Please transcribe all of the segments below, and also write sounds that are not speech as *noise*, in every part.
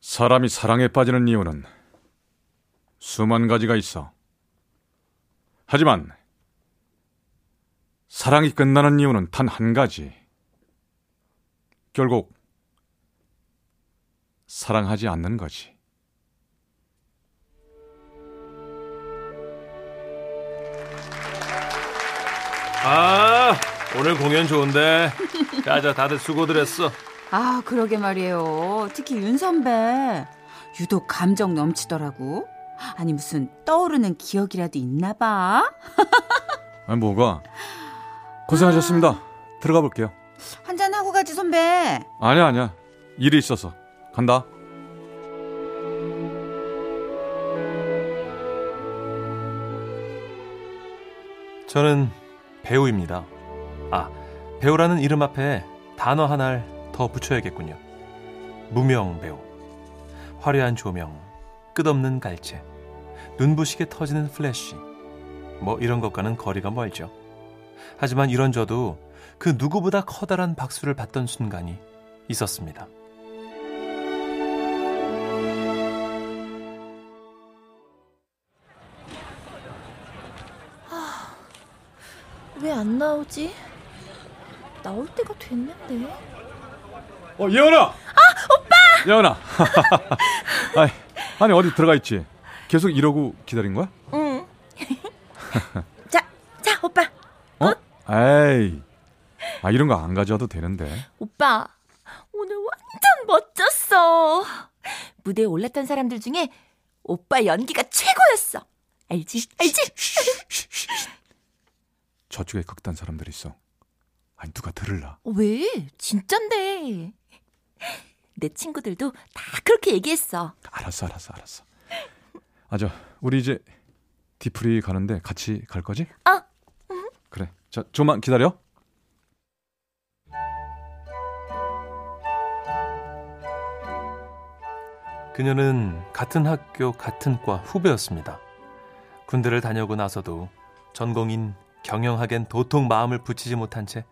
사람이 사랑에 빠지는 이유는 수만 가지가 있어. 하지만 사랑이 끝나는 이유는 단 한 가지. 결국 사랑하지 않는 거지. 아, 오늘 공연 좋은데. 자자, 다들 수고들 했어. 아, 그러게 말이에요. 특히 윤 선배. 유독 감정 넘치더라고. 아니, 무슨 떠오르는 기억이라도 있나 봐. *laughs* 아니, 뭐가? 고생하셨습니다. 들어가 볼게요. 한잔 하고 가지, 선배. 아니야, 아니야. 일이 있어서. 간다. 저는 배우입니다. 아, 배우라는 이름 앞에 단어 하나를 더 붙여야겠군요. 무명 배우. 화려한 조명, 끝없는 갈채, 눈부시게 터지는 플래시. 뭐 이런 것과는 거리가 멀죠. 하지만 이런 저도 그 누구보다 커다란 박수를 받던 순간이 있었습니다. 왜 안 나오지? 나올 때가 됐는데. 어, 예원아! 아, 오빠! 예원아. 아니, 아니, 어디 들어가 있지? 계속 이러고 기다린 거야? 응. 자, 자, 오빠. 어? 에이. 아, 이런 거 안 가져와도 되는데. 오빠, 오늘 완전 멋졌어. 무대에 올랐던 사람들 중에 오빠 연기가 최고였어. 알지? 알지? 저쪽에 극단 사람들 있어. 아니, 누가 들을라. 왜? 진짠데. 내 친구들도 다 그렇게 얘기했어. 알았어, 알았어, 알았어. 아, 저, 우리 이제 디프리 가는데 같이 갈 거지? 어. 그래. 자, 좀만 기다려. 그녀는 같은 학교 같은 과 후배였습니다. 군대를 다녀오고 나서도 전공인 경영학엔 도통 마음을 붙이지 못한 채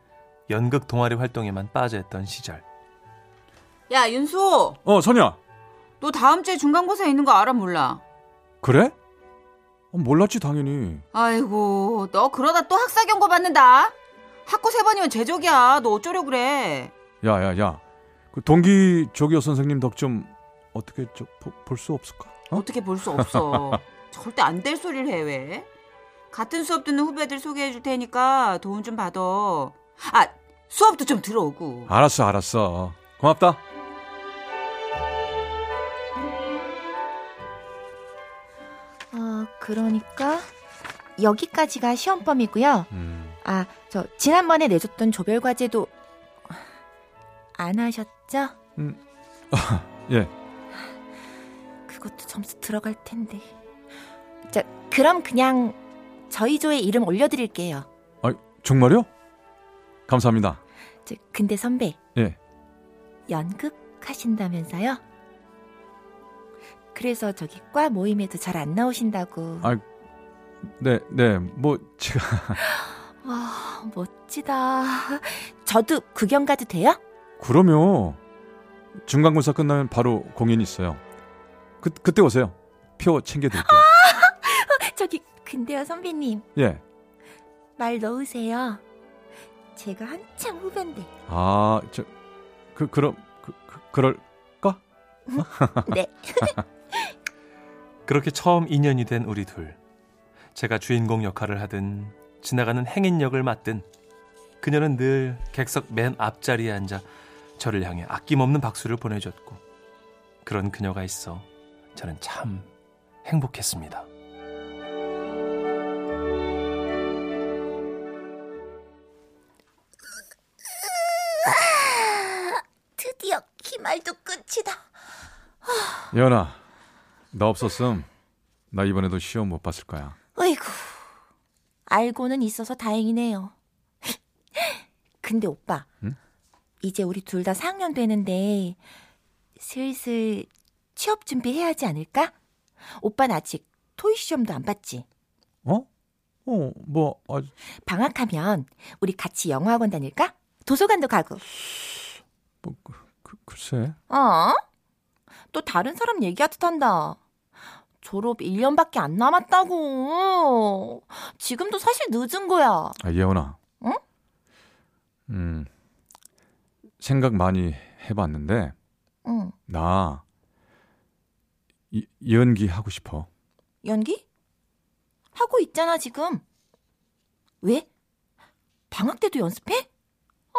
연극 동아리 활동에만 빠져있던 시절. 야, 윤수. 어, 선야. 너 다음 주에 중간고사 있는 거 알아, 몰라? 그래? 어, 몰랐지, 당연히. 아이고, 너 그러다 또 학사 경고 받는다. 학고 세 번이면 제적이야. 너 어쩌려 그래? 야, 야, 야. 그 동기 조교 선생님 덕 좀 어떻게 볼 수 없을까? 어? 어떻게 볼 수 없어. *laughs* 절대 안 될 소리를 해, 왜? 같은 수업 듣는 후배들 소개해 줄 테니까 도움 좀 받아. 아, 수업도 좀 들어오고. 알았어, 알았어. 고맙다. 어, 그러니까 여기까지가 시험범이고요. 음, 아, 저 지난번에 내줬던 조별 과제도 안 하셨죠? 예. 그것도 점수 들어갈 텐데. 자, 그럼 그냥 저희 조에 이름 올려드릴게요. 아, 정말요? 감사합니다. 저, 근데 선배, 예. 연극 하신다면서요? 그래서 저기 과 모임에도 잘 안 나오신다고. 아, 네, 네. 뭐 제가 *laughs* 와, 멋지다. 저도 구경 가도 돼요? 그러면 중간고사 끝나면 바로 공연 있어요. 그 그때 오세요. 표 챙겨 드릴게요. 근데요, 선배님. 예. 말 넣으세요. 제가 한참 후배인데. 아, 저 그 그럼 그, 그 그럴까? *laughs* 네. *laughs* 그렇게 처음 인연이 된 우리 둘. 제가 주인공 역할을 하든 지나가는 행인 역을 맡든 그녀는 늘 객석 맨 앞자리에 앉아 저를 향해 아낌없는 박수를 보내줬고 그런 그녀가 있어 저는 참 행복했습니다. 말도 끝이다. 예원아, 나 없었음. 나 이번에도 시험 못 봤을 거야. 어이구, 알고는 있어서 다행이네요. 근데 오빠, 응? 이제 우리 둘 다 4학년 되는데 슬슬 취업 준비해야 하지 않을까? 오빠는 아직 토익 시험도 안 봤지? 어? 어, 뭐, 아, 방학하면 우리 같이 영어학원 다닐까? 도서관도 가고. 뭐, 그, 그, 글쎄. 어? 또 다른 사람 얘기하듯 한다. 졸업 1년밖에 안 남았다고. 지금도 사실 늦은 거야. 아, 예원아. 응? 음, 생각 많이 해 봤는데, 응. 나, 이, 연기 하고 싶어. 연기? 하고 있잖아, 지금. 왜? 방학 때도 연습해? 어,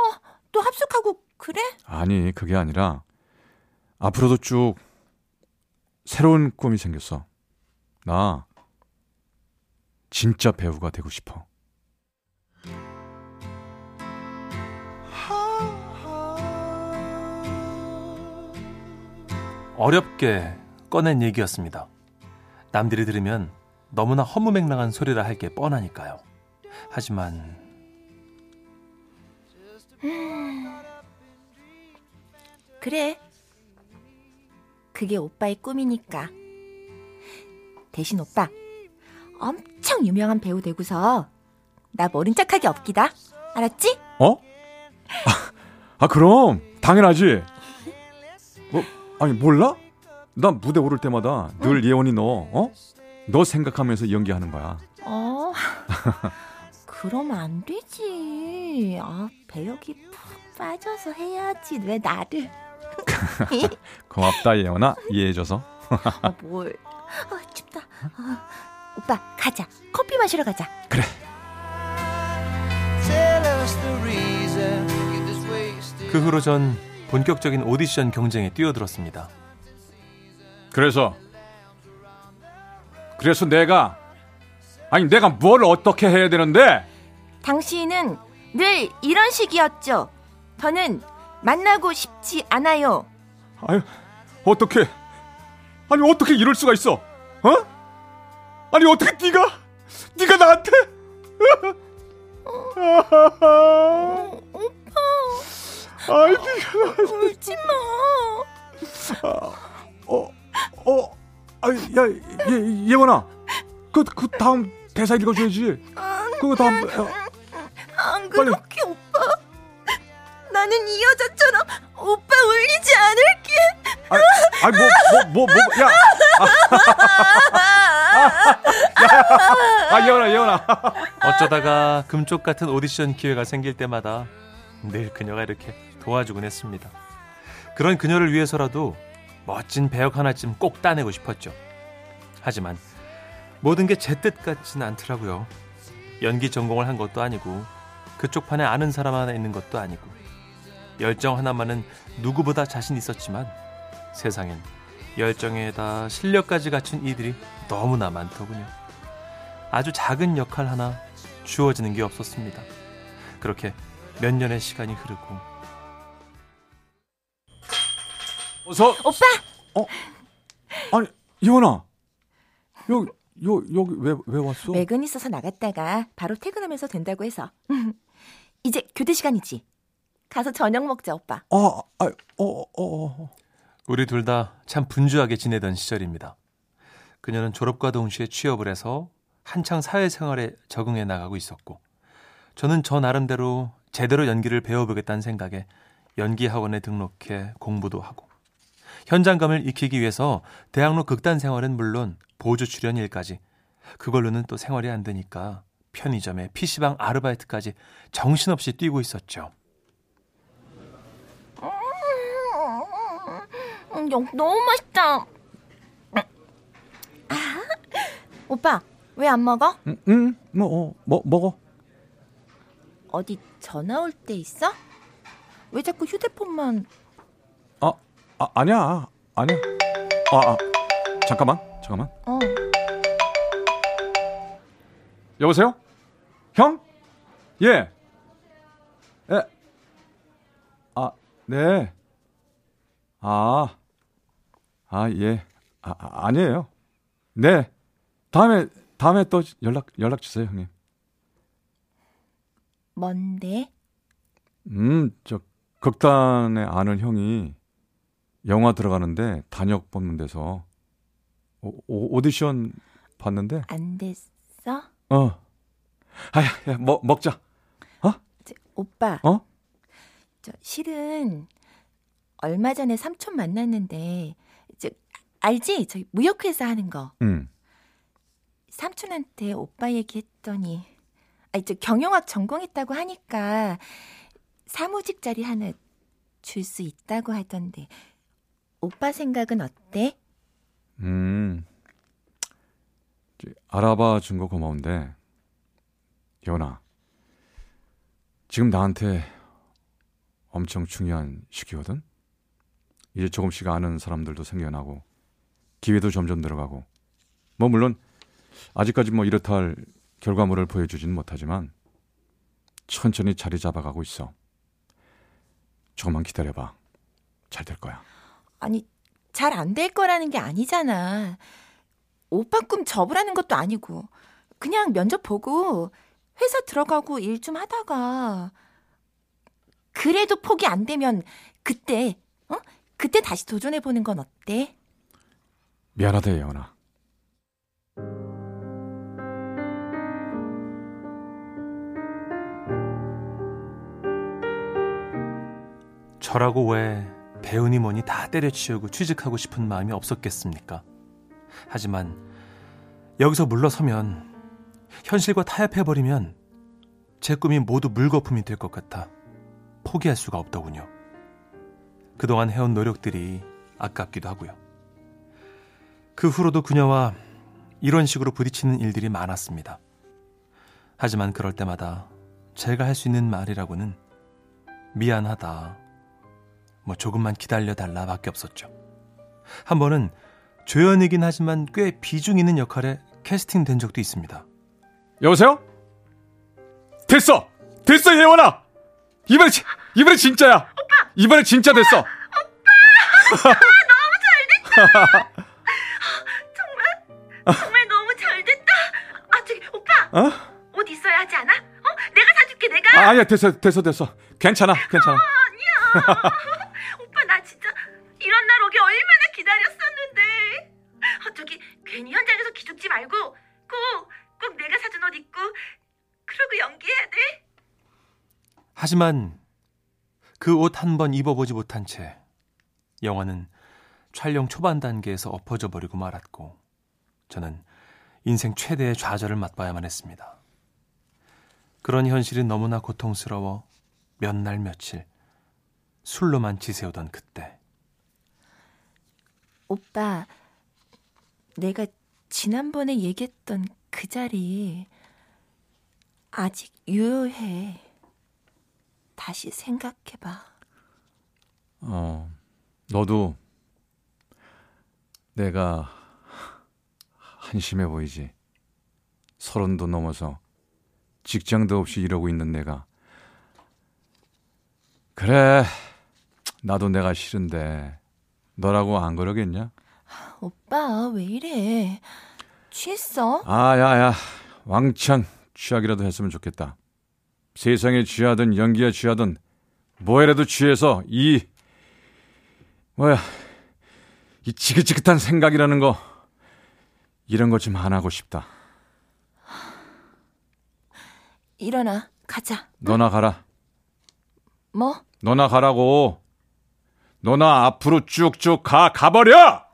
또 합숙하고 그래? 아니, 그게 아니라, 앞으로도 쭉, 새로운 꿈이 생겼어. 나, 진짜 배우가 되고 싶어. 어렵게 꺼낸 얘기였습니다. 남들이 들으면 너무나 허무맹랑한 소리라 할 게 뻔하니까요. 하지만 *laughs* 그래. 그게 오빠의 꿈이니까. 대신 오빠, 엄청 유명한 배우 되고서 나 모른 척하게 없기다. 알았지? 어? 아, 그럼 당연하지. 뭐 아니 몰라? 난 무대 오를 때마다 늘 예원이 너 어? 너 생각하면서 연기하는 거야. 어. *laughs* 그러면 안 되지. 아, 배역이 푹 빠져서 해야지. 왜 나를? *laughs* 고맙다 예원아 이해해줘서. 아, 뭘. 아, 춥다. 아, 오빠, 가자. 커피 마시러 가자. 그래. 그 후로 전 본격적인 오디션 경쟁에 뛰어들었습니다. 그래서 그래서 내가 아니 내가 뭘 어떻게 해야 되는데? 당신은 늘 이런 식이었죠. 저는 만나고 싶지 않아요. 아유 어떻게 아니 어떻게 이럴 수가 있어? 어? 아니 어떻게 네가 네가 나한테? 오빠, 아이 네가 울지 마. 어, 어, 아, 야, 예, 예원아, 그, 그 다음 대사 읽어줘야지. 그거 다음, 어, 안 빨리. 그렇게 오빠. 나는 이 여자처럼 오빠 울리지 않을게. 아, 아, 뭐, 뭐, 뭐, 뭐, 야, 아, 예원아, 예원아. 어쩌다가 금쪽 같은 오디션 기회가 생길 때마다 늘 그녀가 이렇게 도와주곤 했습니다. 그런 그녀를 위해서라도 멋진 배역 하나쯤 꼭 따내고 싶었죠. 하지만 모든 게 제 뜻 같지는 않더라고요. 연기 전공을 한 것도 아니고 그쪽 판에 아는 사람 하나 있는 것도 아니고 열정 하나만은 누구보다 자신 있었지만 세상엔 열정에다 실력까지 갖춘 이들이 너무나 많더군요. 아주 작은 역할 하나 주어지는 게 없었습니다. 그렇게 몇 년의 시간이 흐르고 어서, 오빠, 아니, 예원아. 여기, 여, 여기 왜, 왜 왔어? 외근 있어서 나갔다가 바로 퇴근하면서 된다고 해서. *laughs* 이제 교대 시간이지. 가서 저녁 먹자, 오빠. 아, 아, 어, 어, 어. 우리 둘 다 참 분주하게 지내던 시절입니다. 그녀는 졸업과 동시에 취업을 해서 한창 사회생활에 적응해 나가고 있었고 저는 저 나름대로 제대로 연기를 배워보겠다는 생각에 연기 학원에 등록해 공부도 하고 현장감을 익히기 위해서 대학로 극단 생활은 물론 보조 출연 일까지 그걸로는 또 생활이 안 되니까 편의점에 PC방 아르바이트까지 정신없이 뛰고 있었죠. 음, 영- 너무 맛있다. 아, 오빠, 왜 안 먹어? 응, 응, 뭐, 어, 뭐, 먹어. 어디 전화 올 때 있어? 왜 자꾸 휴대폰만 아, 아, 아니야, 아니야. 아, 아, 잠깐만, 잠깐만. 어 여보세요? 형? 예. 예. 아, 네. 아, 아, 예. 아, 아, 아니에요. 네. 다음에, 다음에 또 연락, 연락 주세요, 형님. 뭔데? 음, 저, 극단에 아는 형이 영화 들어가는데 단역 뽑는 데서 오, 오, 오디션 봤는데, 안 됐어? 어. 아, 야, 야, 먹, 먹자. 저, 오빠. 어? 저 실은 얼마 전에 삼촌 만났는데 저 알지? 저희 무역회사 하는 거. 응. 삼촌한테 오빠 얘기했더니 아니 저 경영학 전공했다고 하니까 사무직 자리 하나 줄 수 있다고 하던데 오빠 생각은 어때? 음. 저, 알아봐 준 거 고마운데, 연아. 지금 나한테 엄청 중요한 시기거든? 이제 조금씩 아는 사람들도 생겨나고, 기회도 점점 늘어가고, 뭐, 물론, 아직까지 뭐 이렇다 할 결과물을 보여주진 못하지만, 천천히 자리 잡아가고 있어. 조금만 기다려봐. 잘 될 거야. 아니 잘 안 될 거라는 게 아니잖아. 오빠 꿈 접으라는 것도 아니고 그냥 면접 보고 회사 들어가고 일 좀 하다가 그래도 포기 안 되면 그때 어? 그때 다시 도전해 보는 건 어때? 미안하다, 예원아. 저라고 왜 배우니 뭐니 다 때려치우고 취직하고 싶은 마음이 없었겠습니까? 하지만 여기서 물러서면 현실과 타협해버리면 제 꿈이 모두 물거품이 될 것 같아 포기할 수가 없더군요. 그동안 해온 노력들이 아깝기도 하고요. 그 후로도 그녀와 이런 식으로 부딪히는 일들이 많았습니다. 하지만 그럴 때마다 제가 할 수 있는 말이라고는 미안하다. 뭐 조금만 기다려 달라 밖에 없었죠. 한 번은 조연이긴 하지만 꽤 비중 있는 역할에 캐스팅된 적도 있습니다. 여보세요? 됐어! 됐어, 예원아! 이번에, 지- 이번에 진짜야! 오빠! 이번에 진짜 됐어! 오빠! 정말 *laughs* *laughs* 어? 옷 있어야 하지 않아? 어? 내가 사줄게 내가. 아, 아니야, 됐어, 됐어, 됐어. 괜찮아, 괜찮아. *laughs* 오빠 나 진짜 이런 날 오기 얼마나 기다렸었는데. 어, 저기 괜히 현장에서 기죽지 말고 꼭 꼭 내가 사준 옷 입고 그러고 연기해야 돼. 하지만 그 옷 한 번 입어보지 못한 채 영화는 촬영 초반 단계에서 엎어져 버리고 말았고 저는 인생 최대의 좌절을 맛봐야만 했습니다. 그런 현실이 너무나 고통스러워 몇 날 며칠 술로만 지새우던 그때 오빠 내가 지난번에 얘기했던 그 자리 아직 유효해. 다시 생각해봐. 어, 너도 내가 한심해 보이지. 서른도 넘어서 직장도 없이 이러고 있는 내가. 그래, 나도 내가 싫은데 너라고 안 그러겠냐? 오빠 왜 이래? 취했어? 아, 야, 야, 왕창 취하기라도 했으면 좋겠다. 세상에 취하든 연기에 취하든 뭐에라도 취해서 이 뭐야 이 지긋지긋한 생각이라는 거 이런 거 좀 안 하고 싶다. 일어나 가자. 너나 가라. 뭐? 너나 가라고. 너나 앞으로 쭉쭉 가 가버려.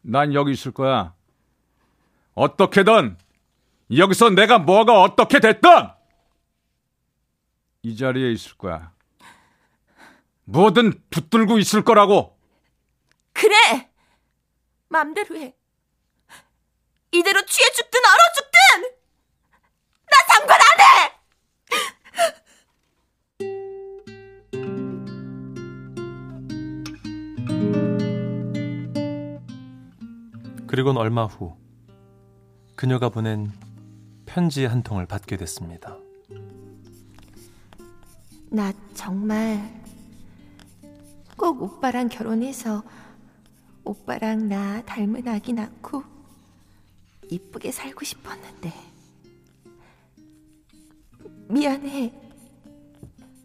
난 여기 있을 거야. 어떻게든 여기서 내가 뭐가 어떻게 됐든 이 자리에 있을 거야. 뭐든 붙들고 있을 거라고. 그래. 맘대로 해. 이대로 취해 죽든 얼어 죽든 나 상관 안 해. 그리곤 얼마 후 그녀가 보낸 편지 한 통을 받게 됐습니다. 나 정말 꼭 오빠랑 결혼해서 오빠랑 나 닮은 아기 낳고 이쁘게 살고 싶었는데 미안해.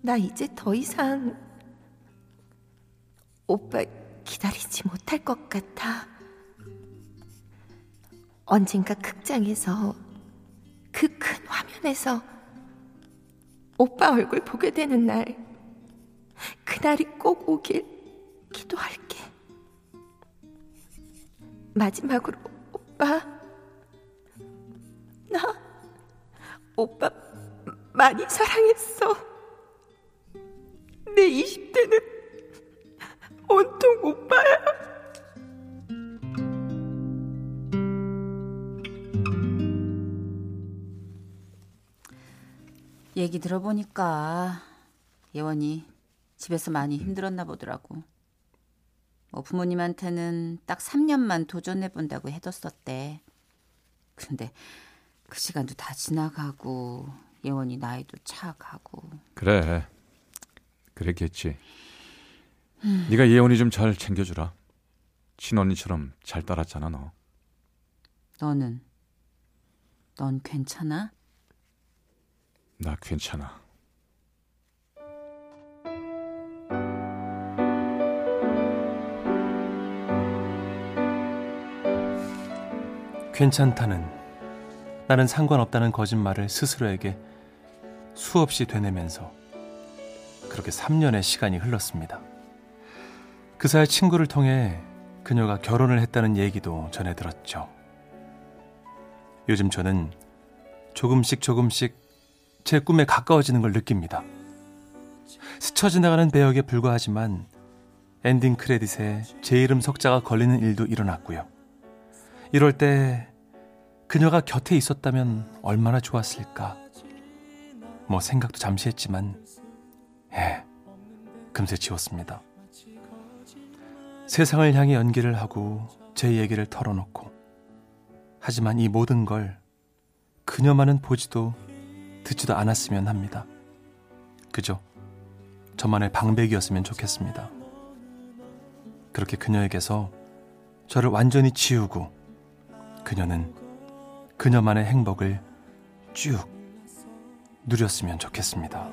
나 이제 더 이상 오빠 기다리지 못할 것 같아. 언젠가 극장에서 그 큰 화면에서 오빠 얼굴 보게 되는 날, 그날이 꼭 오길 기도할게. 마지막으로 오빠, 많이 사랑했어. 내 20대는 온통 오빠야. 얘기 들어보니까 예원이 집에서 많이 힘들었나 보더라고. 뭐 부모님한테는 딱 3년만 도전해 본다고 해뒀었대. 근데 그 시간도 다 지나가고 예원이 나이도 차가고. 그래. 그랬겠지. 네가 예원이 좀 잘 챙겨주라. 친언니처럼 잘 따랐잖아 너. 너는 넌 괜찮아? 나 괜찮아. 괜찮다는 나는 상관없다는 거짓말을 스스로에게 수없이 되뇌면서 그렇게 3년의 시간이 흘렀습니다. 그 사이 친구를 통해 그녀가 결혼을 했다는 얘기도 전해 들었죠. 요즘 저는 조금씩 조금씩 제 꿈에 가까워지는 걸 느낍니다. 스쳐 지나가는 배역에 불과하지만 엔딩 크레딧에 제 이름 석자가 걸리는 일도 일어났고요. 이럴 때 그녀가 곁에 있었다면 얼마나 좋았을까. 뭐 생각도 잠시 했지만, 예, 금세 지웠습니다. 세상을 향해 연기를 하고 제 얘기를 털어놓고, 하지만 이 모든 걸 그녀만은 보지도 듣지도 않았으면 합니다. 그저 저만의 방백이었으면 좋겠습니다. 그렇게 그녀에게서 저를 완전히 지우고 그녀는 그녀만의 행복을 쭉 누렸으면 좋겠습니다.